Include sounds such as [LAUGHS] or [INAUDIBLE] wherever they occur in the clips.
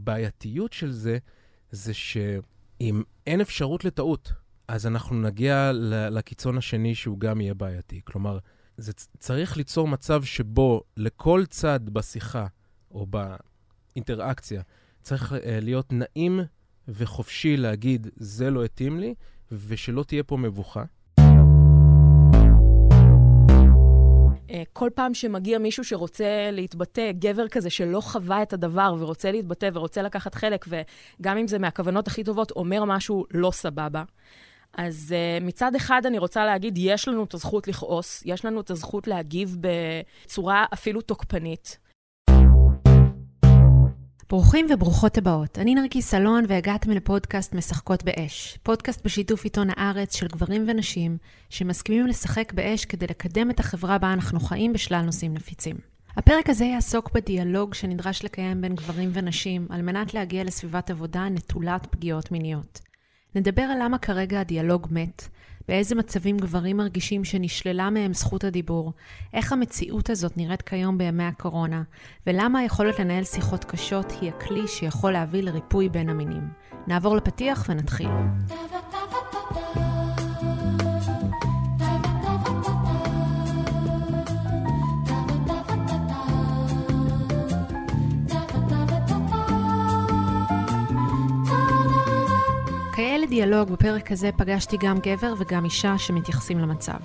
הבעייתיות של זה, זה שאם אין אפשרות לטעות, אז אנחנו נגיע לקיצון השני שהוא גם יהיה בעייתי. כלומר, זה צריך ליצור מצב שבו לכל צד בשיחה או באינטראקציה צריך uh, להיות נעים וחופשי להגיד, זה לא התאים לי, ושלא תהיה פה מבוכה. כל פעם שמגיע מישהו שרוצה להתבטא, גבר כזה שלא חווה את הדבר ורוצה להתבטא ורוצה לקחת חלק, וגם אם זה מהכוונות הכי טובות, אומר משהו לא סבבה. אז uh, מצד אחד אני רוצה להגיד, יש לנו את הזכות לכעוס, יש לנו את הזכות להגיב בצורה אפילו תוקפנית. ברוכים וברוכות הבאות. אני נרקיס סלון והגעתם לפודקאסט משחקות באש. פודקאסט בשיתוף עיתון הארץ של גברים ונשים שמסכימים לשחק באש כדי לקדם את החברה בה אנחנו חיים בשלל נושאים נפיצים. הפרק הזה יעסוק בדיאלוג שנדרש לקיים בין גברים ונשים על מנת להגיע לסביבת עבודה נטולת פגיעות מיניות. נדבר על למה כרגע הדיאלוג מת, באיזה מצבים גברים מרגישים שנשללה מהם זכות הדיבור, איך המציאות הזאת נראית כיום בימי הקורונה, ולמה היכולת לנהל שיחות קשות היא הכלי שיכול להביא לריפוי בין המינים. נעבור לפתיח ונתחיל. כיאה לדיאלוג, בפרק הזה פגשתי גם גבר וגם אישה שמתייחסים למצב.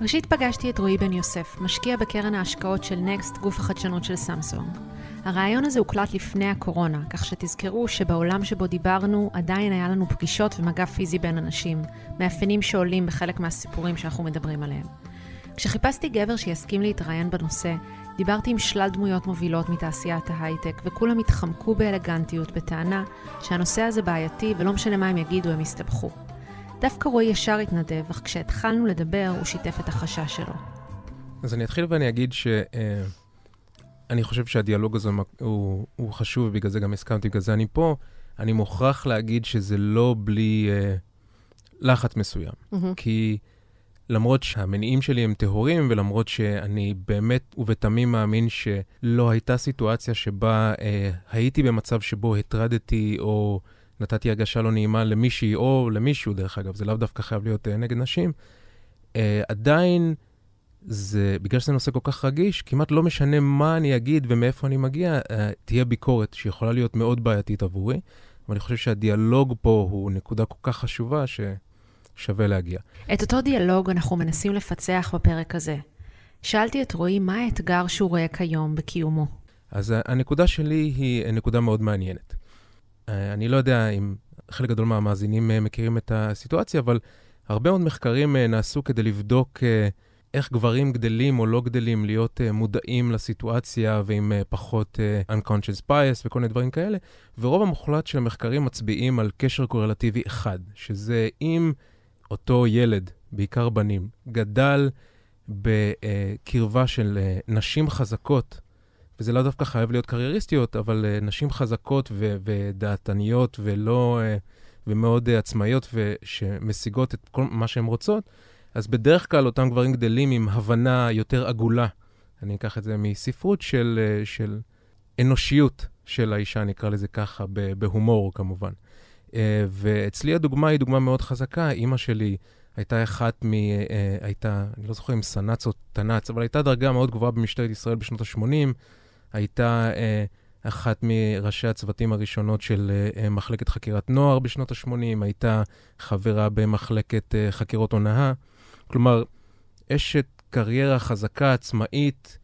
ראשית פגשתי את רועי בן יוסף, משקיע בקרן ההשקעות של נקסט, גוף החדשנות של סמסונג. הרעיון הזה הוקלט לפני הקורונה, כך שתזכרו שבעולם שבו דיברנו עדיין היה לנו פגישות ומגע פיזי בין אנשים, מאפיינים שעולים בחלק מהסיפורים שאנחנו מדברים עליהם. כשחיפשתי גבר שיסכים להתראיין בנושא, דיברתי עם שלל דמויות מובילות מתעשיית ההייטק, וכולם התחמקו באלגנטיות בטענה שהנושא הזה בעייתי ולא משנה מה הם יגידו, הם יסתבכו. דווקא רועי ישר התנדב, אך כשהתחלנו לדבר, הוא שיתף את החשש שלו. אז אני אתחיל ואני אגיד שאני אה, חושב שהדיאלוג הזה הוא, הוא חשוב, ובגלל זה גם הסכמתי, בגלל זה אני פה. אני מוכרח להגיד שזה לא בלי אה, לחץ מסוים. Mm-hmm. כי... למרות שהמניעים שלי הם טהורים, ולמרות שאני באמת ובתמים מאמין שלא הייתה סיטואציה שבה אה, הייתי במצב שבו הטרדתי או נתתי הרגשה לא נעימה למישהי או למישהו, דרך אגב, זה לאו דווקא חייב להיות אה, נגד נשים, אה, עדיין זה, בגלל שזה נושא כל כך רגיש, כמעט לא משנה מה אני אגיד ומאיפה אני מגיע, אה, תהיה ביקורת שיכולה להיות מאוד בעייתית עבורי. אבל אני חושב שהדיאלוג פה הוא נקודה כל כך חשובה, ש... שווה להגיע. את אותו דיאלוג אנחנו מנסים לפצח בפרק הזה. שאלתי את רועי מה האתגר שהוא רואה כיום בקיומו. אז הנקודה שלי היא נקודה מאוד מעניינת. אה, אני לא יודע אם חלק גדול מהמאזינים אה, מכירים את הסיטואציה, אבל הרבה מאוד מחקרים אה, נעשו כדי לבדוק איך גברים גדלים או לא גדלים להיות מודעים לסיטואציה ועם פחות unconscious bias וכל מיני דברים כאלה, ורוב המוחלט של המחקרים מצביעים על קשר קורלטיבי אחד, שזה אם אותו ילד, בעיקר בנים, גדל בקרבה של אה, נשים חזקות, וזה לא דווקא חייב להיות קרייריסטיות, אבל אה, נשים חזקות ו- ודעתניות ולא, אה, ומאוד עצמאיות ושמשיגות את כל מה שהן רוצות, אז בדרך כלל אותם גברים גדלים עם הבנה יותר עגולה, אני אקח את זה מספרות של, של אנושיות של האישה, נקרא לזה ככה, בהומור כמובן. Uh, ואצלי הדוגמה היא דוגמה מאוד חזקה. אימא שלי הייתה אחת מ... Uh, הייתה, אני לא זוכר אם סנ"צ או תנ"צ, אבל הייתה דרגה מאוד גבוהה במשטרת ישראל בשנות ה-80. הייתה אחת מראשי הצוותים הראשונות של מחלקת חקירת נוער בשנות ה-80. הייתה חברה במחלקת חקירות הונאה. כלומר, אשת קריירה חזקה, עצמאית,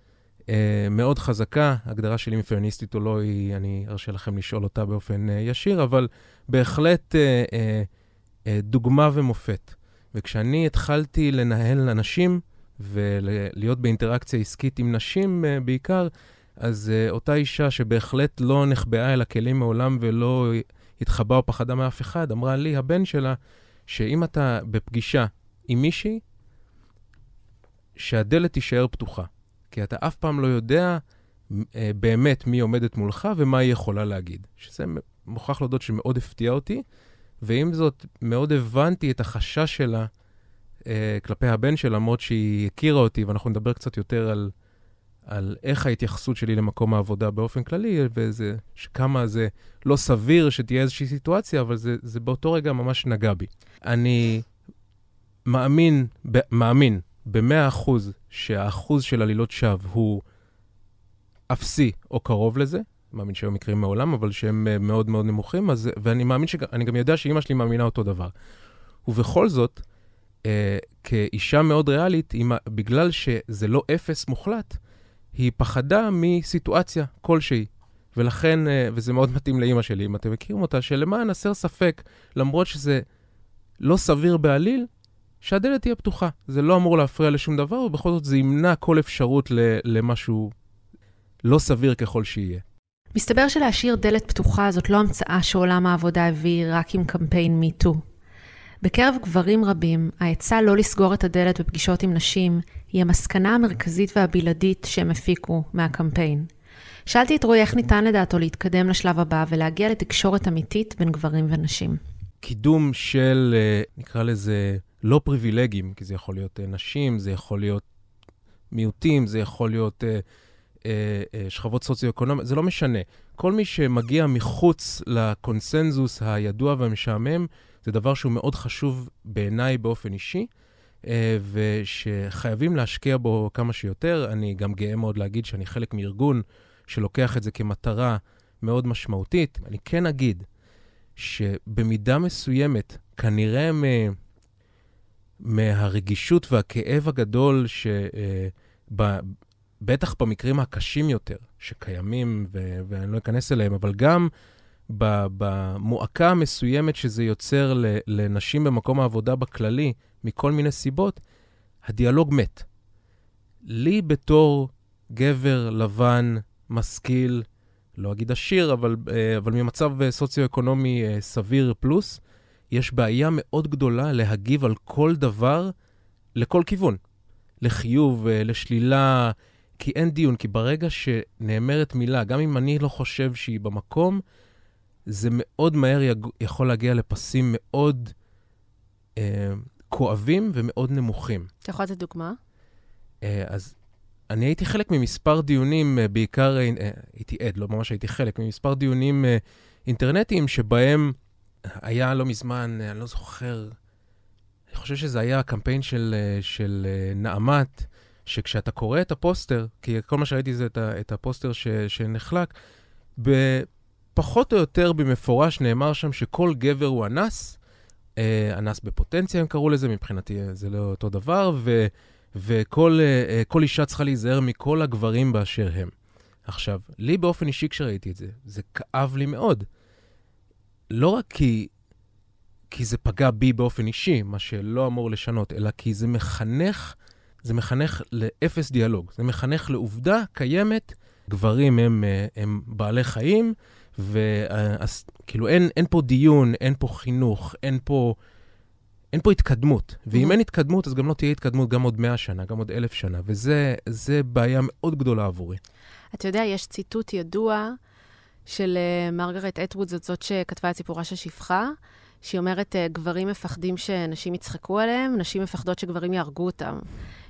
מאוד חזקה, הגדרה שלי מפמיניסטית או לא, היא, אני ארשה לכם לשאול אותה באופן uh, ישיר, אבל בהחלט uh, דוגמה ומופת. וכשאני התחלתי לנהל אנשים ולהיות באינטראקציה עסקית עם נשים בעיקר, אז אותה אישה שבהחלט לא נחבאה אל הכלים מעולם ולא התחבאה או פחדה מאף אחד, אמרה לי, הבן שלה, שאם אתה בפגישה עם מישהי, שהדלת תישאר פתוחה. כי אתה אף פעם לא יודע אה, באמת מי עומדת מולך ומה היא יכולה להגיד. שזה מוכרח להודות שמאוד הפתיע אותי, ועם זאת, מאוד הבנתי את החשש שלה אה, כלפי הבן שלה, למרות שהיא הכירה אותי, ואנחנו נדבר קצת יותר על, על איך ההתייחסות שלי למקום העבודה באופן כללי, וזה, שכמה זה לא סביר שתהיה איזושהי סיטואציה, אבל זה, זה באותו רגע ממש נגע בי. אני מאמין, ב, מאמין במאה אחוז שהאחוז של עלילות שווא הוא אפסי או קרוב לזה. מאמין שהיו מקרים מעולם, אבל שהם אה, מאוד מאוד נמוכים, אז, ואני מאמין שאני גם יודע שאימא שלי מאמינה אותו דבר. ובכל זאת, אה, כאישה מאוד ריאלית, עם, בגלל שזה לא אפס מוחלט, היא פחדה מסיטואציה כלשהי. ולכן, אה, וזה מאוד מתאים לאימא שלי, אם אתם מכירים אותה, שלמען הסר ספק, למרות שזה לא סביר בעליל, שהדלת תהיה פתוחה. זה לא אמור להפריע לשום דבר, ובכל זאת זה ימנע כל אפשרות למשהו לא סביר ככל שיהיה. מסתבר שלהשאיר דלת פתוחה זאת לא המצאה שעולם העבודה הביא רק עם קמפיין MeToo. בקרב גברים רבים, העצה לא לסגור את הדלת בפגישות עם נשים היא המסקנה המרכזית והבלעדית שהם הפיקו מהקמפיין. שאלתי את רועי איך ניתן לדעתו להתקדם לשלב הבא ולהגיע לתקשורת אמיתית בין גברים ונשים. קידום של, אה, נקרא לזה, לא פריבילגים, כי זה יכול להיות אה, נשים, זה יכול להיות מיעוטים, זה יכול להיות אה, אה, אה, שכבות סוציו-אקונומיות, זה לא משנה. כל מי שמגיע מחוץ לקונסנזוס הידוע והמשעמם, זה דבר שהוא מאוד חשוב בעיניי באופן אישי, אה, ושחייבים להשקיע בו כמה שיותר. אני גם גאה מאוד להגיד שאני חלק מארגון שלוקח את זה כמטרה מאוד משמעותית. אני כן אגיד שבמידה מסוימת, כנראה מ... מהרגישות והכאב הגדול ש... בטח במקרים הקשים יותר שקיימים, ו- ואני לא אכנס אליהם, אבל גם במועקה המסוימת שזה יוצר לנשים במקום העבודה בכללי, מכל מיני סיבות, הדיאלוג מת. לי בתור גבר לבן, משכיל, לא אגיד עשיר, אבל, אה, אבל ממצב סוציו-אקונומי אה, סביר פלוס, יש בעיה מאוד גדולה להגיב על כל דבר לכל כיוון. לחיוב, אה, לשלילה, כי אין דיון, כי ברגע שנאמרת מילה, גם אם אני לא חושב שהיא במקום, זה מאוד מהר יג... יכול להגיע לפסים מאוד אה, כואבים ומאוד נמוכים. אתה יכול לתת דוגמה? אה, אז אני הייתי חלק ממספר דיונים, אה, בעיקר, אה, הייתי עד, לא ממש הייתי חלק, ממספר דיונים אה, אינטרנטיים שבהם היה לא מזמן, אה, אני לא זוכר, אני חושב שזה היה הקמפיין של, אה, של אה, נעמת, שכשאתה קורא את הפוסטר, כי כל מה שראיתי זה את, את הפוסטר ש, שנחלק, פחות או יותר במפורש נאמר שם שכל גבר הוא אנס, אנס בפוטנציה הם קראו לזה, מבחינתי זה לא אותו דבר, ו, וכל אישה צריכה להיזהר מכל הגברים באשר הם. עכשיו, לי באופן אישי כשראיתי את זה, זה כאב לי מאוד. לא רק כי, כי זה פגע בי באופן אישי, מה שלא אמור לשנות, אלא כי זה מחנך זה מחנך לאפס דיאלוג. זה מחנך לעובדה קיימת, גברים הם, אה, הם בעלי חיים, וכאילו אין, אין פה דיון, אין פה חינוך, אין פה, אין פה התקדמות. ואם mm-hmm. אין התקדמות, אז גם לא תהיה התקדמות גם עוד מאה שנה, גם עוד אלף שנה, וזה בעיה מאוד גדולה עבורי. אתה יודע, יש ציטוט ידוע של uh, מרגרט אטווד, זאת זאת שכתבה את סיפורה של שפחה, שהיא אומרת, uh, גברים מפחדים שנשים יצחקו עליהם, נשים מפחדות שגברים יהרגו אותם.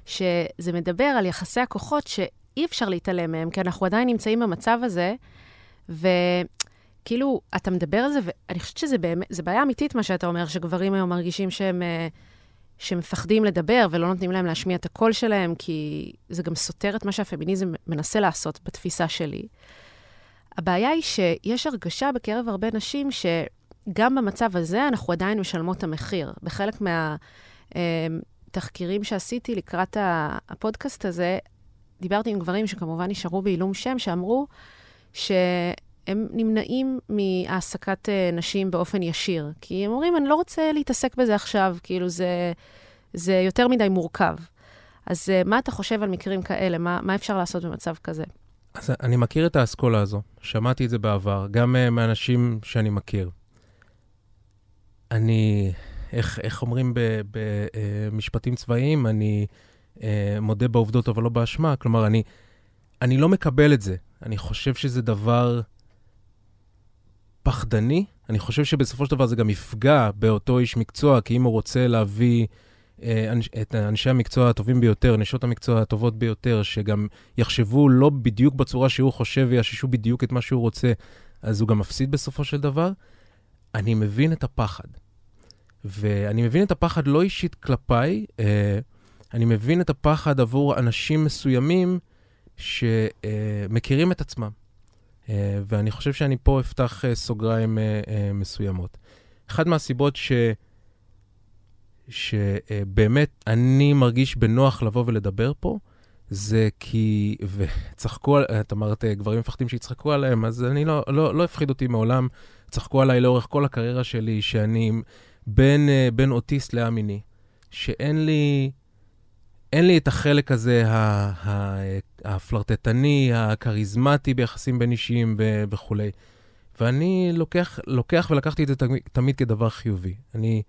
שזה מדבר על יחסי הכוחות שאי אפשר להתעלם מהם, כי אנחנו עדיין נמצאים במצב הזה, וכאילו, אתה מדבר על זה, ואני חושבת שזה באמת, זה בעיה אמיתית מה שאתה אומר, שגברים היום מרגישים שהם... אה, שמפחדים לדבר ולא נותנים להם להשמיע את הקול שלהם, כי זה גם סותר את מה שהפמיניזם מנסה לעשות בתפיסה שלי. הבעיה היא שיש הרגשה בקרב הרבה נשים שגם במצב הזה אנחנו עדיין משלמות את המחיר. בחלק מה... אה, שעשיתי לקראת הפודקאסט הזה, דיברתי עם גברים שכמובן נשארו בעילום שם, שאמרו שהם נמנעים מהעסקת אה, נשים באופן ישיר. כי הם אומרים, אני לא רוצה להתעסק בזה עכשיו, כאילו זה, זה יותר מדי מורכב. אז אה, מה אתה חושב על מקרים כאלה? מה, מה אפשר לעשות במצב כזה? אז אני מכיר את האסכולה הזו, שמעתי את זה בעבר, גם uh, מאנשים שאני מכיר. אני איך, איך אומרים במשפטים אה, צבאיים, אני אה, מודה בעובדות אבל לא באשמה. כלומר, אני, אני לא מקבל את זה. אני חושב שזה דבר פחדני. אני חושב שבסופו של דבר זה גם יפגע באותו איש מקצוע, כי אם הוא רוצה להביא את אנשי המקצוע הטובים ביותר, נשות המקצוע הטובות ביותר, שגם יחשבו לא בדיוק בצורה שהוא חושב ויאששו בדיוק את מה שהוא רוצה, אז הוא גם מפסיד בסופו של דבר. אני מבין את הפחד. ואני מבין את הפחד לא אישית כלפיי, אה, אני מבין את הפחד עבור אנשים מסוימים שמכירים את עצמם. אה, ואני חושב שאני פה אפתח אה, סוגריים אה, אה, מסוימות. אחת מהסיבות ש... שבאמת אני מרגיש בנוח לבוא ולדבר פה, זה כי, וצחקו, את אמרת, גברים מפחדים שיצחקו עליהם, אז אני לא, לא, לא הפחיד אותי מעולם. צחקו עליי לאורך כל הקריירה שלי, שאני בין, בין אוטיסט לאמיני, שאין לי, אין לי את החלק הזה, הפלרטטני, הכריזמטי ביחסים בין אישיים וכולי. ואני לוקח, לוקח ולקחתי את זה תמיד כדבר חיובי. אני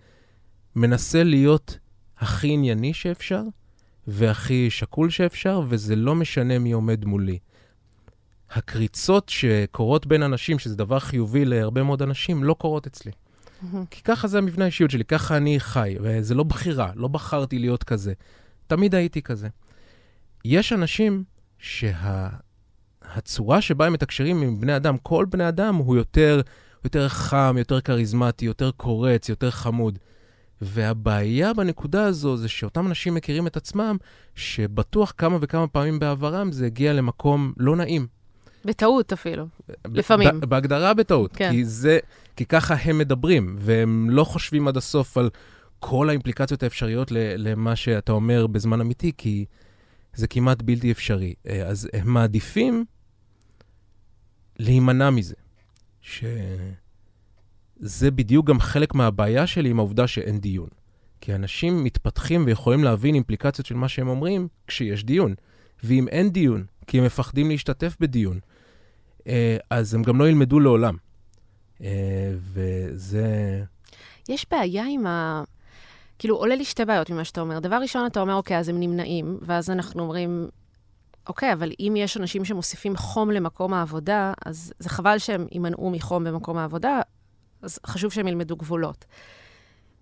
מנסה להיות הכי ענייני שאפשר, והכי שקול שאפשר, וזה לא משנה מי עומד מולי. הקריצות שקורות בין אנשים, שזה דבר חיובי להרבה מאוד אנשים, לא קורות אצלי. Mm-hmm. כי ככה זה המבנה האישיות שלי, ככה אני חי, וזה לא בחירה, לא בחרתי להיות כזה. תמיד הייתי כזה. יש אנשים שהצורה שה... שבה הם מתקשרים עם בני אדם, כל בני אדם הוא יותר, יותר חם, יותר כריזמטי, יותר קורץ, יותר חמוד. והבעיה בנקודה הזו זה שאותם אנשים מכירים את עצמם, שבטוח כמה וכמה פעמים בעברם זה הגיע למקום לא נעים. בטעות אפילו, לפעמים. בהגדרה בטעות, כן. כי, זה, כי ככה הם מדברים, והם לא חושבים עד הסוף על כל האימפליקציות האפשריות למה שאתה אומר בזמן אמיתי, כי זה כמעט בלתי אפשרי. אה, אז הם מעדיפים להימנע מזה. שזה בדיוק גם חלק מהבעיה שלי עם העובדה שאין דיון. כי אנשים מתפתחים ויכולים להבין אימפליקציות של מה שהם אומרים כשיש דיון. ואם אין דיון, כי הם מפחדים להשתתף בדיון, אה, אז הם גם לא ילמדו לעולם. אה, וזה... יש בעיה עם ה... כאילו, עולה לי שתי בעיות ממה שאתה אומר. דבר ראשון, אתה אומר, אוקיי, אז הם נמנעים, ואז אנחנו אומרים, אוקיי, אבל אם יש אנשים שמוסיפים חום למקום העבודה, אז זה חבל שהם יימנעו מחום במקום העבודה, אז חשוב שהם ילמדו גבולות.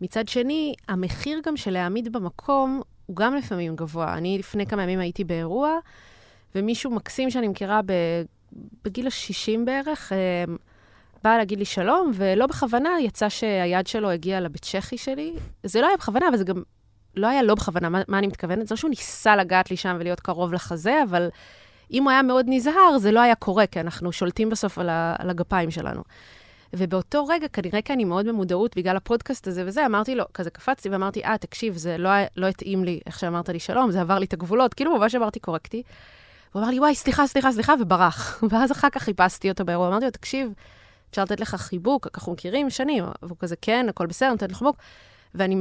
מצד שני, המחיר גם של להעמיד במקום הוא גם לפעמים גבוה. אני לפני כמה ימים הייתי באירוע, ומישהו מקסים שאני מכירה בגיל ה-60 בערך, אה, בא להגיד לי שלום, ולא בכוונה יצא שהיד שלו הגיעה לבית צ'כי שלי. זה לא היה בכוונה, אבל זה גם לא היה לא בכוונה. מה, מה אני מתכוונת? זה לא שהוא ניסה לגעת לי שם ולהיות קרוב לחזה, אבל אם הוא היה מאוד נזהר, זה לא היה קורה, כי אנחנו שולטים בסוף על, ה, על הגפיים שלנו. ובאותו רגע, כנראה כי אני מאוד במודעות בגלל הפודקאסט הזה וזה, אמרתי לו, כזה קפצתי ואמרתי, אה, תקשיב, זה לא, לא התאים לי איך שאמרת לי שלום, זה עבר לי את הגבולות, כאילו ממש אמרתי קורקטי. הוא אמר לי, וואי, סליחה, סליחה, סליחה, וברח. [LAUGHS] ואז אחר כך חיפשתי אותו באירוע, אמרתי לו, תקשיב, אפשר לתת לך חיבוק, אנחנו מכירים שנים, והוא כזה, כן, הכל בסדר, נותן לך חיבוק.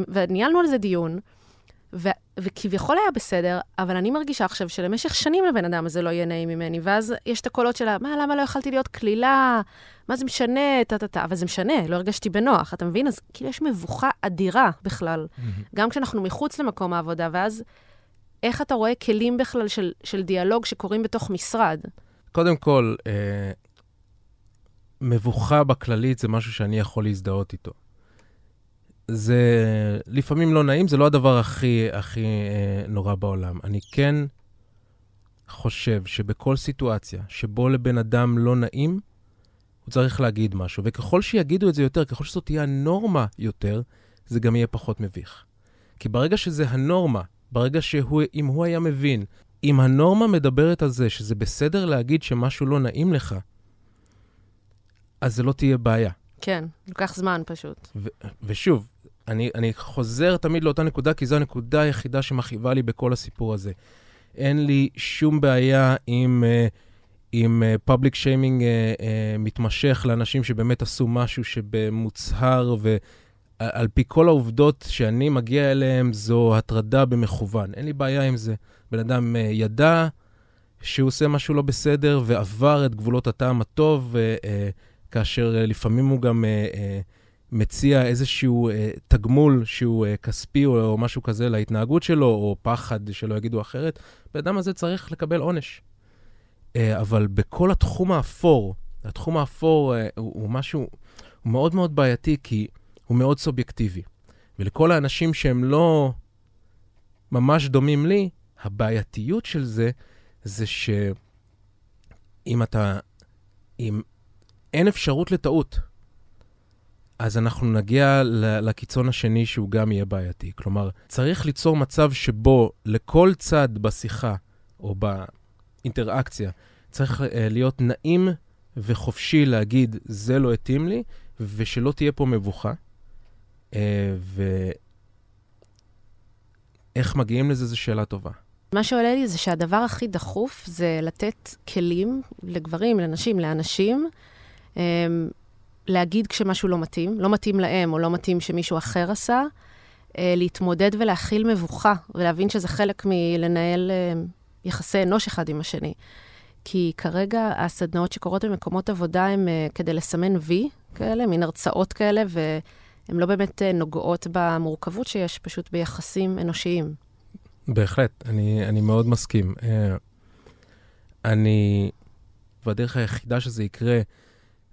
וניהלנו על זה דיון, ו- וכביכול היה בסדר, אבל אני מרגישה עכשיו שלמשך שנים לבן אדם הזה לא יהיה נעים ממני, ואז יש את הקולות שלה, מה, למה לא יכלתי להיות קלילה? מה זה משנה? טה-טה-טה. אבל זה משנה, לא הרגשתי בנוח, אתה מבין? אז כאילו יש מבוכה אדירה בכלל, mm-hmm. גם כשאנחנו מחוץ למקום העבודה, ואז איך אתה רואה כלים בכלל של, של דיאלוג שקורים בתוך משרד? קודם כל, אה, מבוכה בכללית זה משהו שאני יכול להזדהות איתו. זה לפעמים לא נעים, זה לא הדבר הכי, הכי אה, נורא בעולם. אני כן חושב שבכל סיטואציה שבו לבן אדם לא נעים, הוא צריך להגיד משהו. וככל שיגידו את זה יותר, ככל שזאת תהיה הנורמה יותר, זה גם יהיה פחות מביך. כי ברגע שזה הנורמה, ברגע שהוא, אם הוא היה מבין, אם הנורמה מדברת על זה שזה בסדר להגיד שמשהו לא נעים לך, אז זה לא תהיה בעיה. כן, לוקח זמן פשוט. ו- ושוב, אני, אני חוזר תמיד לאותה נקודה, כי זו הנקודה היחידה שמכאיבה לי בכל הסיפור הזה. אין לי שום בעיה עם, uh, עם פאבליק uh, שיימינג uh, uh, מתמשך לאנשים שבאמת עשו משהו שבמוצהר ועל פי כל העובדות שאני מגיע אליהם, זו הטרדה במכוון. אין לי בעיה עם זה. בן אדם uh, ידע שהוא עושה משהו לא בסדר ועבר את גבולות הטעם הטוב, uh, כאשר uh, לפעמים הוא גם... מציע איזשהו אה, תגמול שהוא אה, כספי או, או משהו כזה להתנהגות שלו, או פחד שלא יגידו אחרת, בן אדם הזה צריך לקבל עונש. אה, אבל בכל התחום האפור, התחום האפור אה, הוא, הוא משהו, הוא מאוד מאוד בעייתי, כי הוא מאוד סובייקטיבי. ולכל האנשים שהם לא ממש דומים לי, הבעייתיות של זה, זה שאם אתה, אם אין אפשרות לטעות, אז אנחנו נגיע לקיצון השני שהוא גם יהיה בעייתי. כלומר, צריך ליצור מצב שבו לכל צד בשיחה או באינטראקציה צריך uh, להיות נעים וחופשי להגיד, זה לא התאים לי, ושלא תהיה פה מבוכה. Uh, ואיך מגיעים לזה זו שאלה טובה. מה שעולה לי זה שהדבר הכי דחוף זה לתת כלים לגברים, לנשים, לאנשים, um, להגיד כשמשהו לא מתאים, לא מתאים להם או לא מתאים שמישהו אחר עשה, uh, להתמודד ולהכיל מבוכה, ולהבין שזה חלק מלנהל uh, יחסי אנוש אחד עם השני. כי כרגע הסדנאות שקורות במקומות עבודה הן uh, כדי לסמן וי כאלה, מין הרצאות כאלה, והן לא באמת נוגעות במורכבות שיש פשוט ביחסים אנושיים. בהחלט, אני, אני מאוד מסכים. אני, והדרך היחידה שזה יקרה,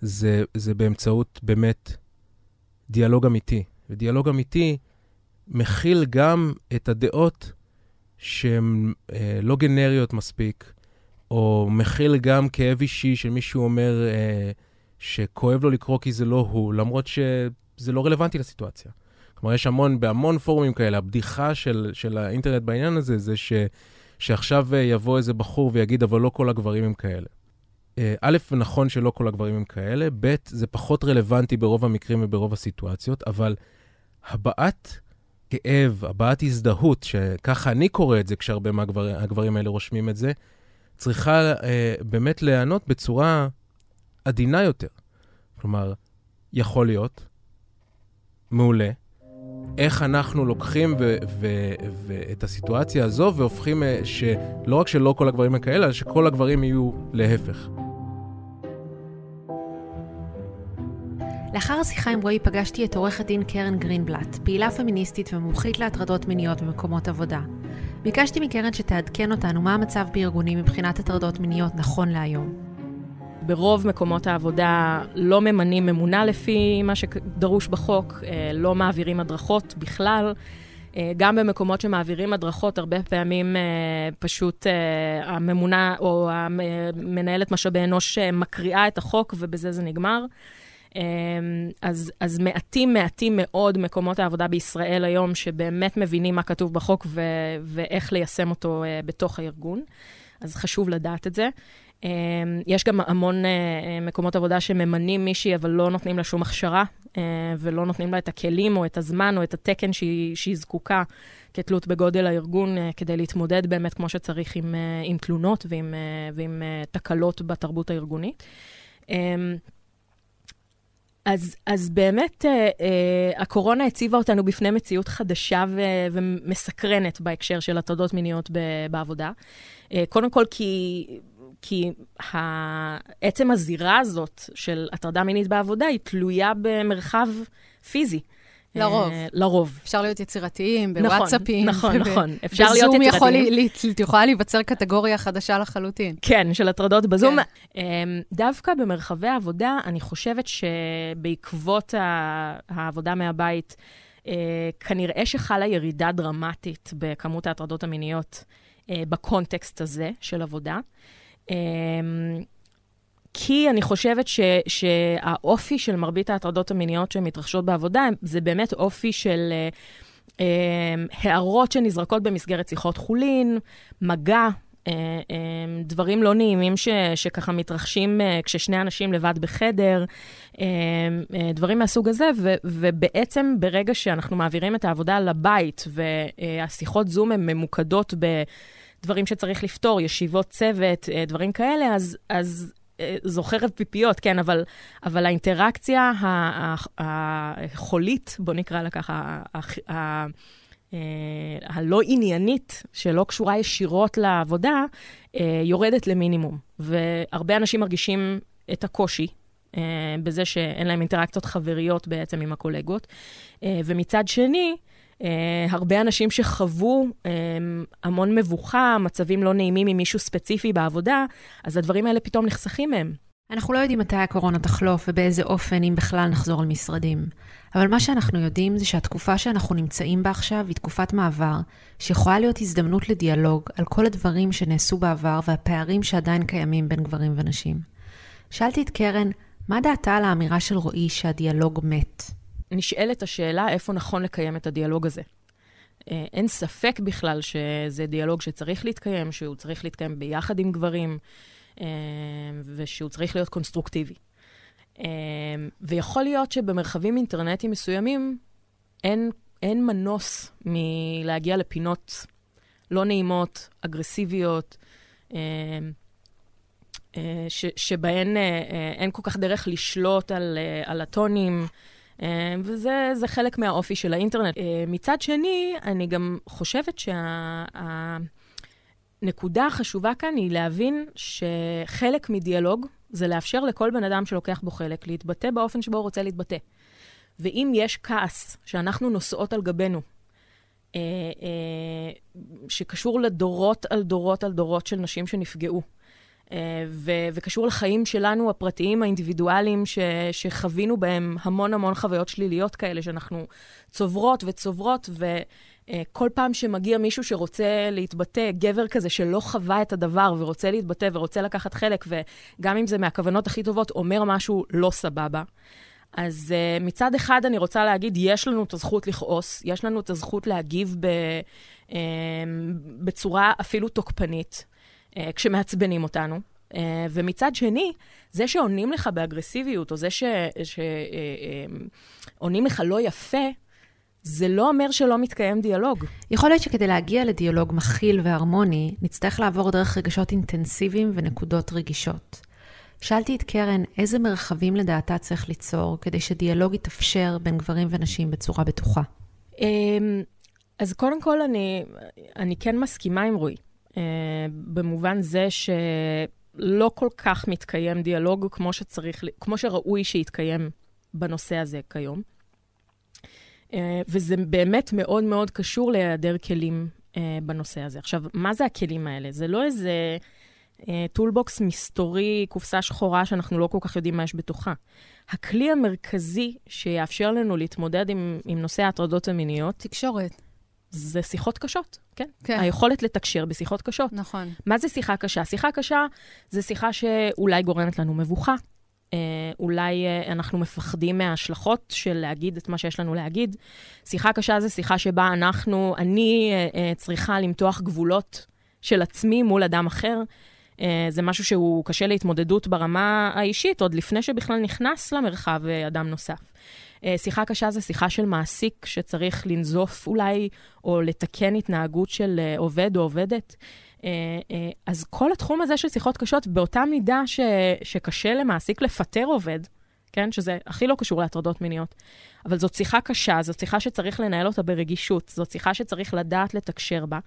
זה, זה באמצעות באמת דיאלוג אמיתי. ודיאלוג אמיתי מכיל גם את הדעות שהן אה, לא גנריות מספיק, או מכיל גם כאב אישי של מישהו אומר אה, שכואב לו לקרוא כי זה לא הוא, למרות שזה לא רלוונטי לסיטואציה. כלומר, יש המון, בהמון פורומים כאלה, הבדיחה של, של האינטרנט בעניין הזה, זה ש, שעכשיו אה, יבוא איזה בחור ויגיד, אבל לא כל הגברים הם כאלה. אה, א', נכון שלא כל הגברים הם כאלה, ב', זה פחות רלוונטי ברוב המקרים וברוב הסיטואציות, אבל הבעת כאב, הבעת הזדהות, שככה אני קורא את זה כשהרבה מהגברים האלה רושמים את זה, צריכה אה, באמת להיענות בצורה עדינה יותר. כלומר, יכול להיות, מעולה, איך אנחנו לוקחים ואת הסיטואציה הזו והופכים אה, שלא רק שלא כל הגברים הם כאלה, אלא שכל הגברים יהיו להפך. לאחר השיחה עם רועי פגשתי את עורכת דין קרן גרינבלט, פעילה פמיניסטית ומומחית להטרדות מיניות במקומות עבודה. ביקשתי מקרן שתעדכן אותנו מה המצב בארגונים מבחינת הטרדות מיניות נכון להיום. ברוב מקומות העבודה לא ממנים ממונה לפי מה שדרוש בחוק, אה, לא מעבירים הדרכות בכלל. אה, גם במקומות שמעבירים הדרכות, הרבה פעמים אה, פשוט הממונה או המנהלת משאבי אנוש מקריאה את החוק ובזה זה נגמר. אז, אז מעטים, מעטים מאוד מקומות העבודה בישראל היום שבאמת מבינים מה כתוב בחוק ו, ואיך ליישם אותו בתוך הארגון. אז חשוב לדעת את זה. אמ, יש גם המון אה, מקומות עבודה שממנים מישהי, אבל לא נותנים לה שום הכשרה, אה, ולא נותנים לה את הכלים או את הזמן או את התקן שהיא, שהיא זקוקה כתלות בגודל הארגון, אה, כדי להתמודד באמת כמו שצריך עם, עם תלונות ועם, ועם תקלות בתרבות הארגונית. אמ, אז, אז באמת, אה, אה, הקורונה הציבה אותנו בפני מציאות חדשה ו, ומסקרנת בהקשר של הטרדות מיניות ב, בעבודה. אה, קודם כל כי כי עצם הזירה הזאת של הטרדה מינית בעבודה היא תלויה במרחב פיזי. לרוב. Uh, לרוב. אפשר להיות יצירתיים בוואטסאפים. נכון, נכון, נכון. אפשר להיות יצירתיים. בזום יכול, יכולה להיווצר קטגוריה חדשה לחלוטין. כן, של הטרדות בזום. כן. Um, דווקא במרחבי העבודה, אני חושבת שבעקבות העבודה מהבית, uh, כנראה שחלה ירידה דרמטית בכמות ההטרדות המיניות uh, בקונטקסט הזה של עבודה. אמ, כי אני חושבת ש, שהאופי של מרבית ההטרדות המיניות שמתרחשות בעבודה, זה באמת אופי של אה, אה, הערות שנזרקות במסגרת שיחות חולין, מגע, אה, אה, דברים לא נעימים ש, שככה מתרחשים אה, כששני אנשים לבד בחדר, אה, אה, דברים מהסוג הזה, ו, ובעצם ברגע שאנחנו מעבירים את העבודה לבית והשיחות זום הן ממוקדות ב... דברים שצריך לפתור, ישיבות צוות, אה, דברים כאלה, אז, אז אה, זו חרב פיפיות, כן, אבל, אבל האינטראקציה החולית, בוא נקרא לה ככה, אה, הלא עניינית, שלא קשורה ישירות לעבודה, יורדת למינימום. והרבה אנשים מרגישים את הקושי בזה שאין להם אינטראקציות חבריות בעצם עם הקולגות. ומצד שני, Uh, הרבה אנשים שחוו um, המון מבוכה, מצבים לא נעימים עם מישהו ספציפי בעבודה, אז הדברים האלה פתאום נחסכים מהם. אנחנו לא יודעים מתי הקורונה תחלוף ובאיזה אופן, אם בכלל, נחזור למשרדים. אבל מה שאנחנו יודעים זה שהתקופה שאנחנו נמצאים בה עכשיו היא תקופת מעבר, שיכולה להיות הזדמנות לדיאלוג על כל הדברים שנעשו בעבר והפערים שעדיין קיימים בין גברים ונשים. שאלתי את קרן, מה דעתה על האמירה של רועי שהדיאלוג מת? נשאלת השאלה איפה נכון לקיים את הדיאלוג הזה. אה, אין ספק בכלל שזה דיאלוג שצריך להתקיים, שהוא צריך להתקיים ביחד עם גברים, אה, ושהוא צריך להיות קונסטרוקטיבי. אה, ויכול להיות שבמרחבים אינטרנטיים מסוימים אין, אין מנוס מלהגיע לפינות לא נעימות, אגרסיביות, ש, שבהן אין כל כך דרך לשלוט על, על הטונים. אה, וזה חלק מהאופי של האינטרנט. אה, מצד שני, אני גם חושבת שהנקודה שה... החשובה כאן היא להבין שחלק מדיאלוג זה לאפשר לכל בן אדם שלוקח בו חלק להתבטא באופן שבו הוא רוצה להתבטא. ואם יש כעס שאנחנו נושאות על גבינו, אה, שקשור לדורות על דורות על דורות של נשים שנפגעו, ו- וקשור לחיים שלנו, הפרטיים, האינדיבידואליים, ש- שחווינו בהם המון המון חוויות שליליות כאלה, שאנחנו צוברות וצוברות, וכל פעם שמגיע מישהו שרוצה להתבטא, גבר כזה שלא חווה את הדבר ורוצה להתבטא ורוצה לקחת חלק, וגם אם זה מהכוונות הכי טובות, אומר משהו לא סבבה. אז uh, מצד אחד אני רוצה להגיד, יש לנו את הזכות לכעוס, יש לנו את הזכות להגיב ב, uh, בצורה אפילו תוקפנית. אה, כשמעצבנים אותנו. אה, ומצד שני, זה שעונים לך באגרסיביות, או זה שעונים לך לא יפה, זה לא אומר שלא מתקיים דיאלוג. יכול להיות שכדי להגיע לדיאלוג מכיל והרמוני, נצטרך לעבור דרך רגשות אינטנסיביים ונקודות רגישות. שאלתי את קרן איזה מרחבים לדעתה צריך ליצור כדי שדיאלוג יתאפשר בין גברים ונשים בצורה בטוחה. אמ, אז קודם כל, אני, אני כן מסכימה עם רועי. אה, במובן זה שלא כל כך מתקיים דיאלוג כמו שצריך, כמו שראוי שיתקיים בנושא הזה כיום. אה, וזה באמת מאוד מאוד קשור להיעדר כלים אה, בנושא הזה. עכשיו, מה זה הכלים האלה? זה לא איזה toolbox מסתורי, קופסה שחורה, שאנחנו לא כל כך יודעים מה יש בתוכה. הכלי המרכזי שיאפשר לנו להתמודד עם, עם נושא ההטרדות המיניות... תקשורת. זה שיחות קשות, כן? כן. היכולת לתקשר בשיחות קשות. נכון. מה זה שיחה קשה? שיחה קשה זה שיחה שאולי גורמת לנו מבוכה. אה, אולי אה, אנחנו מפחדים מההשלכות של להגיד את מה שיש לנו להגיד. שיחה קשה זה שיחה שבה אנחנו, אני אה, אה, צריכה למתוח גבולות של עצמי מול אדם אחר. אה, זה משהו שהוא קשה להתמודדות ברמה האישית, עוד לפני שבכלל נכנס למרחב אה, אדם נוסף. אה, שיחה קשה זה שיחה של מעסיק שצריך לנזוף אולי, או לתקן התנהגות של אה, עובד או עובדת. אה, אז כל התחום הזה של שיחות קשות, באותה מידה ש, שקשה למעסיק לפטר עובד, כן? שזה הכי לא קשור להטרדות מיניות. אבל זאת שיחה קשה, זאת שיחה שצריך לנהל אותה ברגישות, זאת שיחה שצריך לדעת לתקשר בה.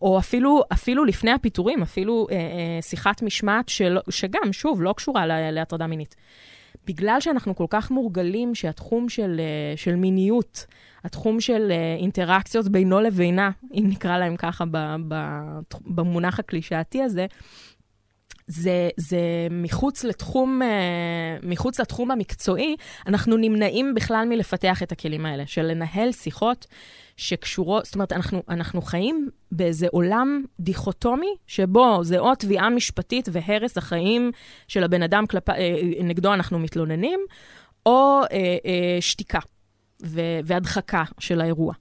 או אפילו, אפילו לפני הפיטורים, אפילו שיחת משמעת של, שגם, שוב, לא קשורה להטרדה מינית. בגלל שאנחנו כל כך מורגלים שהתחום של, אה, של מיניות, התחום של אה, אינטראקציות בינו לבינה, אם נקרא להם ככה במונח הקלישאתי הזה, זה, זה מחוץ לתחום, אה, מחוץ לתחום המקצועי, אנחנו נמנעים בכלל מלפתח את הכלים האלה, של לנהל שיחות שקשורות, זאת אומרת, אנחנו, אנחנו חיים באיזה עולם דיכוטומי, שבו זה או תביעה משפטית והרס החיים של הבן אדם כלפ... אה, נגדו אנחנו מתלוננים, או אה, אה, שתיקה ו- והדחקה של האירוע.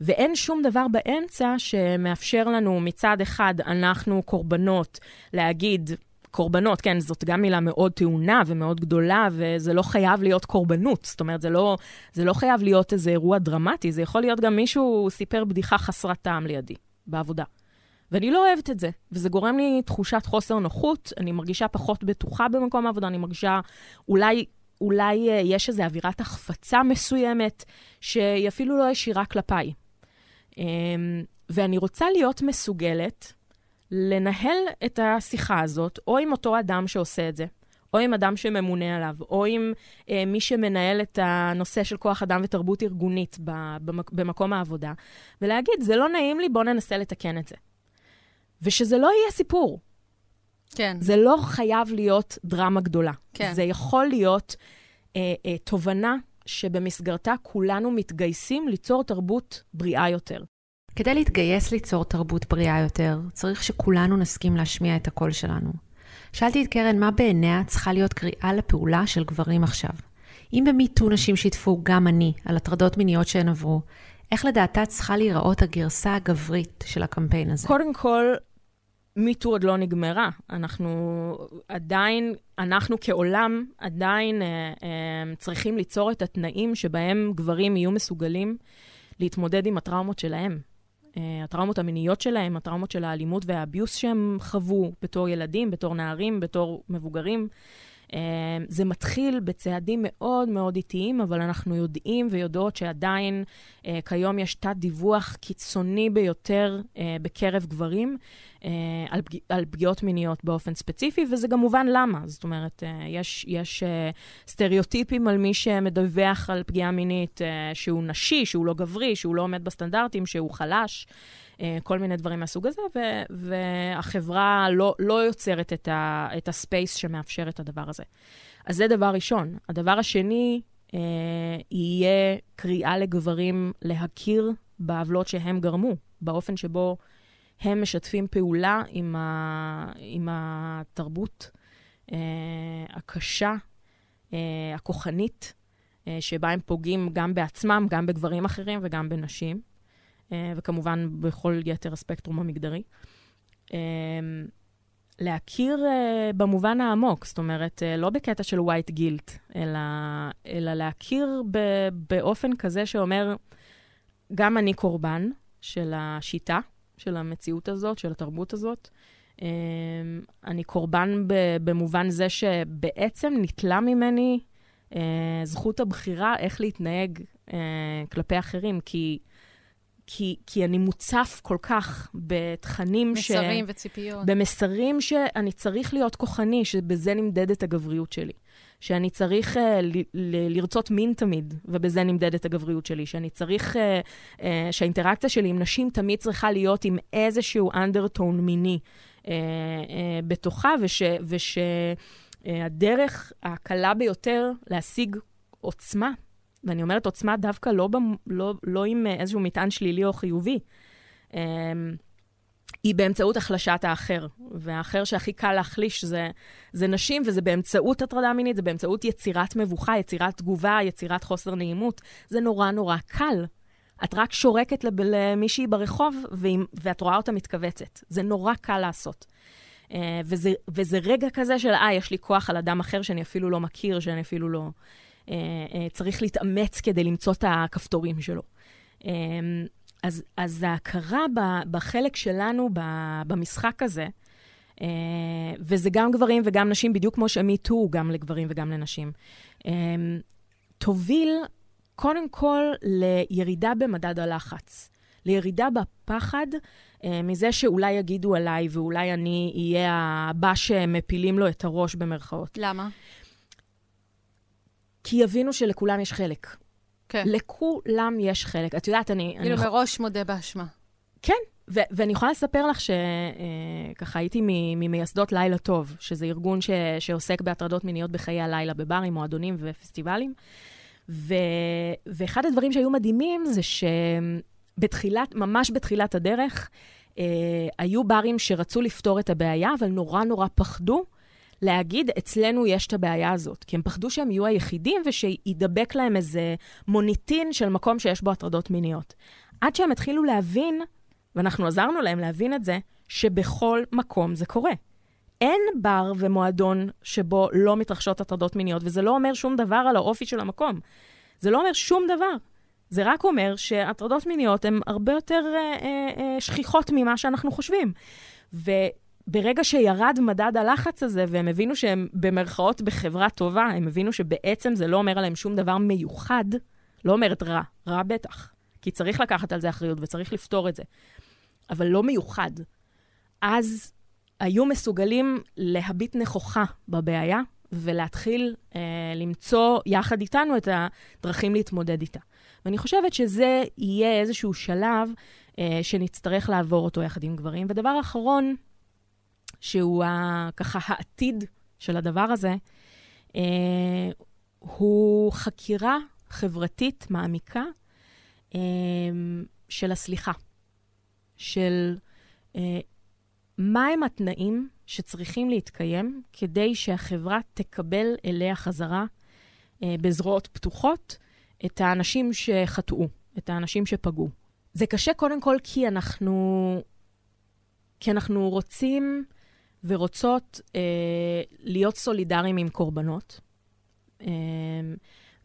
ואין שום דבר באמצע שמאפשר לנו מצד אחד, אנחנו קורבנות, להגיד, קורבנות, כן, זאת גם מילה מאוד טעונה ומאוד גדולה, וזה לא חייב להיות קורבנות. זאת אומרת, זה לא, זה לא חייב להיות איזה אירוע דרמטי, זה יכול להיות גם מישהו סיפר בדיחה חסרת טעם לידי, בעבודה. ואני לא אוהבת את זה, וזה גורם לי תחושת חוסר נוחות, אני מרגישה פחות בטוחה במקום העבודה, אני מרגישה אולי, אולי אה, יש איזו אווירת החפצה מסוימת, שהיא אפילו לא ישירה כלפיי. אמ, ואני רוצה להיות מסוגלת לנהל את השיחה הזאת, או עם אותו אדם שעושה את זה, או עם אדם שממונה עליו, או עם אה, מי שמנהל את הנושא של כוח אדם ותרבות ארגונית במק, במקום העבודה, ולהגיד, זה לא נעים לי, בואו ננסה לתקן את זה. ושזה לא יהיה סיפור. כן. זה לא חייב להיות דרמה גדולה. כן. זה יכול להיות אה, אה, תובנה שבמסגרתה כולנו מתגייסים ליצור תרבות בריאה יותר. כדי להתגייס ליצור תרבות בריאה יותר, צריך שכולנו נסכים להשמיע את הקול שלנו. שאלתי את קרן מה בעיניה צריכה להיות קריאה לפעולה של גברים עכשיו. אם במיטו נשים שיתפו גם אני על הטרדות מיניות שהן עברו, איך לדעתה צריכה להיראות הגרסה הגברית של הקמפיין הזה? קודם כל, מיטו עוד לא נגמרה. אנחנו עדיין, אנחנו כעולם עדיין אה, אה, צריכים ליצור את התנאים שבהם גברים יהיו מסוגלים להתמודד עם הטראומות שלהם. אה, הטראומות המיניות שלהם, הטראומות של האלימות והאביוס שהם חוו בתור ילדים, בתור נערים, בתור מבוגרים. אה, זה מתחיל בצעדים מאוד מאוד איטיים, אבל אנחנו יודעים ויודעות שעדיין אה, כיום יש תת-דיווח קיצוני ביותר אה, בקרב גברים על, פג... על פגיעות מיניות באופן ספציפי, וזה גם מובן למה. זאת אומרת, יש, יש סטריאוטיפים על מי שמדווח על פגיעה מינית שהוא נשי, שהוא לא גברי, שהוא לא עומד בסטנדרטים, שהוא חלש. אה, כל מיני דברים מהסוג הזה, ו- והחברה לא, לא יוצרת את, ה- את הספייס שמאפשר את הדבר הזה. אז זה דבר ראשון. הדבר השני, אה, יהיה קריאה לגברים להכיר בעוולות שהם גרמו, באופן שבו הם משתפים פעולה עם, ה- עם התרבות אה, הקשה, אה, הכוחנית, אה, שבה הם פוגעים גם בעצמם, גם בגברים אחרים וגם בנשים. אה, וכמובן בכל יתר הספקטרום המגדרי. אה, להכיר uh, במובן העמוק, זאת אומרת, לא בקטע של white guilt, אלא, אלא להכיר באופן כזה שאומר, גם אני קורבן של השיטה, של המציאות הזאת, של התרבות הזאת. אני קורבן במובן זה שבעצם ניטלה ממני זכות הבחירה איך להתנהג כלפי אחרים, כי כי, כי אני מוצף כל כך בתכנים מסרים ש... מסרים וציפיות. במסרים שאני צריך להיות כוחני, שבזה נמדדת הגבריות שלי. שאני צריך uh, ל- ל- לרצות מין תמיד, ובזה נמדדת הגבריות שלי. שאני צריך, uh, uh, שהאינטראקציה שלי עם נשים תמיד צריכה להיות עם איזשהו אנדרטון מיני uh, uh, בתוכה, ושהדרך וש, uh, הקלה ביותר להשיג עוצמה ואני אומרת עוצמה דווקא לא, במ, לא, לא עם איזשהו מטען שלילי או חיובי, um, היא באמצעות החלשת האחר. והאחר שהכי קל להחליש זה, זה נשים, וזה באמצעות הטרדה מינית, זה באמצעות יצירת מבוכה, יצירת תגובה, יצירת חוסר נעימות. זה נורא נורא קל. את רק שורקת למישהי ברחוב, ועם, ואת רואה אותה מתכווצת. זה נורא קל לעשות. Uh, וזה, וזה רגע כזה של, אה, יש לי כוח על אדם אחר שאני אפילו לא מכיר, שאני אפילו לא... אה, אה, צריך להתאמץ כדי למצוא את הכפתורים שלו. אה, אז, אז ההכרה בחלק שלנו במשחק הזה, וזה גם גברים וגם נשים, בדיוק כמו שמיטו גם לגברים וגם לנשים, תוביל קודם כל לירידה במדד הלחץ, לירידה בפחד מזה שאולי יגידו עליי ואולי אני אהיה הבא שמפילים לו את הראש במרכאות. למה? כי יבינו שלכולם יש חלק. כן. לכולם יש חלק. את יודעת, אני... כאילו אני... מראש מודה באשמה. כן, ו- ואני יכולה לספר לך שככה אה, הייתי ממייסדות לילה טוב, שזה ארגון ש- שעוסק בהטרדות מיניות בחיי הלילה בברים, מועדונים ופסטיבלים. ו- ואחד הדברים שהיו מדהימים זה שבתחילת, ממש בתחילת הדרך, אה, היו ברים שרצו לפתור את הבעיה, אבל נורא נורא פחדו להגיד, אצלנו יש את הבעיה הזאת. כי הם פחדו שהם יהיו היחידים ושידבק להם איזה מוניטין של מקום שיש בו הטרדות מיניות. עד שהם התחילו להבין, ואנחנו עזרנו להם להבין את זה, שבכל מקום זה קורה. אין בר ומועדון שבו לא מתרחשות הטרדות מיניות, וזה לא אומר שום דבר על האופי של המקום. זה לא אומר שום דבר. זה רק אומר שהטרדות מיניות הן הרבה יותר אה, אה, אה, שכיחות ממה שאנחנו חושבים. ו- ברגע שירד מדד הלחץ הזה, והם הבינו שהם במרכאות בחברה טובה, הם הבינו שבעצם זה לא אומר עליהם שום דבר מיוחד, לא אומרת רע, רע בטח, כי צריך לקחת על זה אחריות וצריך לפתור את זה, אבל לא מיוחד. אז היו מסוגלים להביט נכוחה בבעיה ולהתחיל אה, למצוא יחד איתנו את הדרכים להתמודד איתה. ואני חושבת שזה יהיה איזשהו שלב אה, שנצטרך לעבור אותו יחד עם גברים. ודבר אחרון, שהוא ה, ככה העתיד של הדבר הזה, אה, הוא חקירה חברתית מעמיקה אה, של הסליחה, של אה, מהם התנאים שצריכים להתקיים כדי שהחברה תקבל אליה חזרה אה, בזרועות פתוחות את האנשים שחטאו, את האנשים שפגעו. זה קשה קודם כל כי אנחנו, כי אנחנו רוצים ורוצות אה, להיות סולידריים עם קורבנות. אה,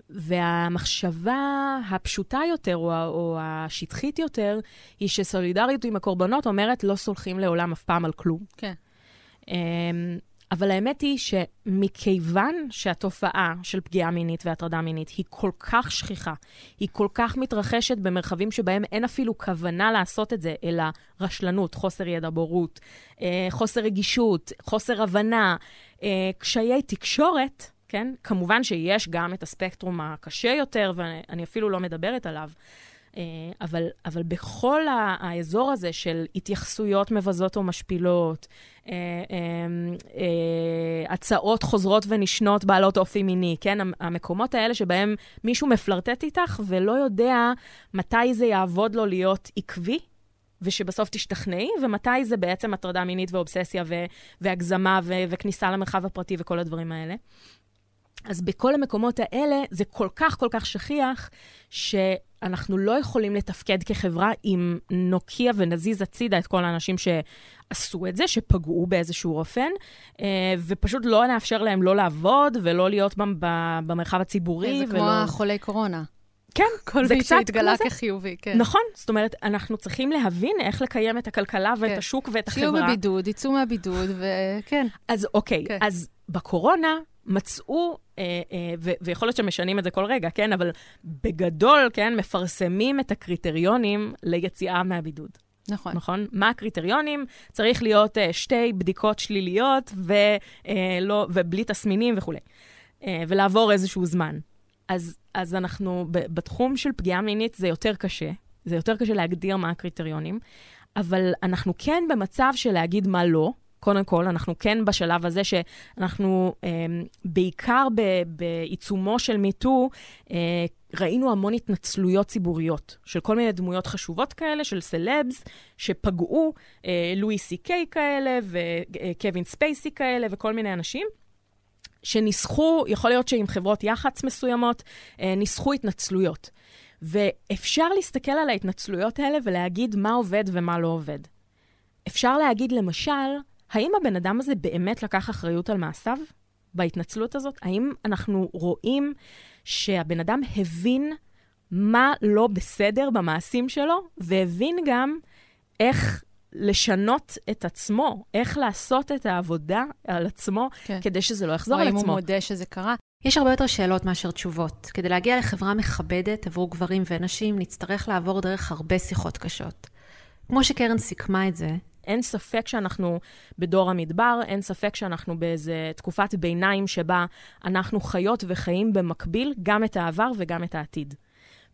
והמחשבה הפשוטה יותר, או, או השטחית יותר, היא שסולידריות עם הקורבנות אומרת לא סולחים לעולם אף פעם על כלום. כן. אמ, אבל האמת היא שמכיוון שהתופעה של פגיעה מינית והטרדה מינית היא כל כך שכיחה, היא כל כך מתרחשת במרחבים שבהם אין אפילו כוונה לעשות את זה, אלא רשלנות, חוסר ידע, בורות, אה, חוסר רגישות, חוסר הבנה, אה, קשיי תקשורת, כן? כמובן שיש גם את הספקטרום הקשה יותר, ואני אפילו לא מדברת עליו. אה, אבל, אבל בכל האזור הזה של התייחסויות מבזות או משפילות, אה, אה, הצעות חוזרות ונשנות בעלות אופי מיני, כן? המקומות האלה שבהם מישהו מפלרטט איתך ולא יודע מתי זה יעבוד לו להיות עקבי, ושבסוף תשתכנעי, ומתי זה בעצם הטרדה מינית ואובססיה והגזמה וכניסה למרחב הפרטי וכל הדברים האלה. אז בכל המקומות האלה זה כל כך כל כך שכיח, שאנחנו לא יכולים לתפקד כחברה אם נוקיע ונזיז הצידה את כל האנשים שעשו את זה, שפגעו באיזשהו אופן, אה, ופשוט לא נאפשר להם לא לעבוד ולא להיות במרחב הציבורי. זה ולא... כמו החולי קורונה. כן. [LAUGHS] כל מי שהתגלה כחיובי, כן. נכון, זאת אומרת, אנחנו צריכים להבין איך לקיים את הכלכלה ואת כן. השוק ואת החברה. שיהיו בבידוד, יצאו מהבידוד, וכן. אז אוקיי, כן. אז בקורונה מצאו, אה, אה, ו- ויכול להיות שמשנים את זה כל רגע, כן? אבל בגדול, כן, מפרסמים את הקריטריונים ליציאה מהבידוד. נכון. נכון? מה הקריטריונים? צריך להיות אה, שתי בדיקות שליליות ולא, ובלי תסמינים וכולי. ולעבור איזשהו זמן. אז, אז אנחנו, בתחום של פגיעה מינית זה יותר קשה. זה יותר קשה להגדיר מה הקריטריונים, אבל אנחנו כן במצב של להגיד מה לא, קודם כל, אנחנו כן בשלב הזה שאנחנו אה, בעיקר בעיצומו של מיטו, אה, ראינו המון התנצלויות ציבוריות של כל מיני דמויות חשובות כאלה, של סלבס, שפגעו, אה, לואי סי קיי כאלה, וקווין ספייסי כאלה, וכל מיני אנשים. שניסחו, יכול להיות שעם חברות יח"צ מסוימות, אה, ניסחו התנצלויות. ואפשר להסתכל על ההתנצלויות האלה ולהגיד מה עובד ומה לא עובד. אפשר להגיד, למשל, האם הבן אדם הזה באמת לקח אחריות על מעשיו בהתנצלות הזאת? האם אנחנו רואים שהבן אדם הבין מה לא בסדר במעשים שלו, והבין גם איך לשנות את עצמו, איך לעשות את העבודה על עצמו, כן. כדי שזה לא יחזור על עצמו. או אם הוא מודה שזה קרה. יש הרבה יותר שאלות מאשר תשובות. כדי להגיע לחברה מכבדת עבור גברים ונשים, נצטרך לעבור דרך הרבה שיחות קשות. כמו שקרן סיכמה את זה, אין ספק שאנחנו בדור המדבר, אין ספק שאנחנו באיזה תקופת ביניים שבה אנחנו חיות וחיים במקביל גם את העבר וגם את העתיד.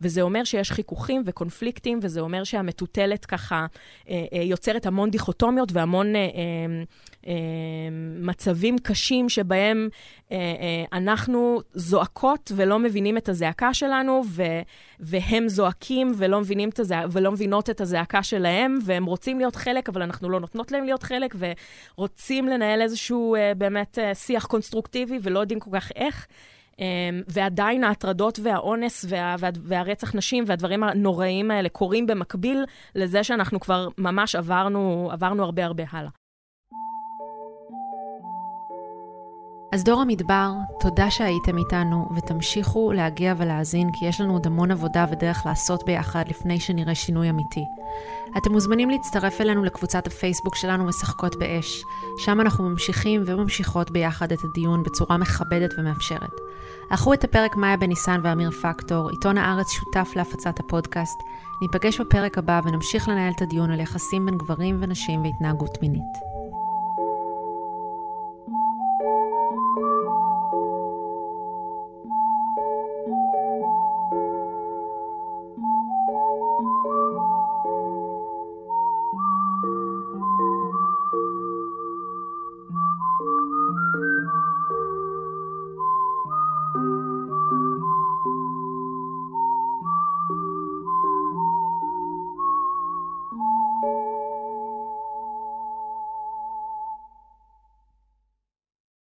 וזה אומר שיש חיכוכים וקונפליקטים, וזה אומר שהמטוטלת ככה אה, אה, יוצרת המון דיכוטומיות והמון אה, אה, אה, מצבים קשים שבהם אה, אה, אנחנו זועקות ולא מבינים את הזעקה שלנו, ו, והם זועקים ולא, מבינים את הזע... ולא מבינות את הזעקה שלהם, והם רוצים להיות חלק, אבל אנחנו לא נותנות להם להיות חלק, ורוצים לנהל איזשהו אה, באמת אה, שיח קונסטרוקטיבי ולא יודעים כל כך איך. אמ, ועדיין ההטרדות והאונס וה, וה, והרצח נשים והדברים הנוראים האלה קורים במקביל לזה שאנחנו כבר ממש עברנו, עברנו הרבה הרבה הלאה. אז דור המדבר, תודה שהייתם איתנו, ותמשיכו להגיע ולהאזין, כי יש לנו עוד המון עבודה ודרך לעשות ביחד לפני שנראה שינוי אמיתי. אתם מוזמנים להצטרף אלינו לקבוצת הפייסבוק שלנו משחקות באש. שם אנחנו ממשיכים וממשיכות ביחד את הדיון בצורה מכבדת ומאפשרת. ערכו את הפרק מאיה בניסן ואמיר פקטור, עיתון הארץ שותף להפצת הפודקאסט. ניפגש בפרק הבא ונמשיך לנהל את הדיון על יחסים בין גברים ונשים והתנהגות מינית.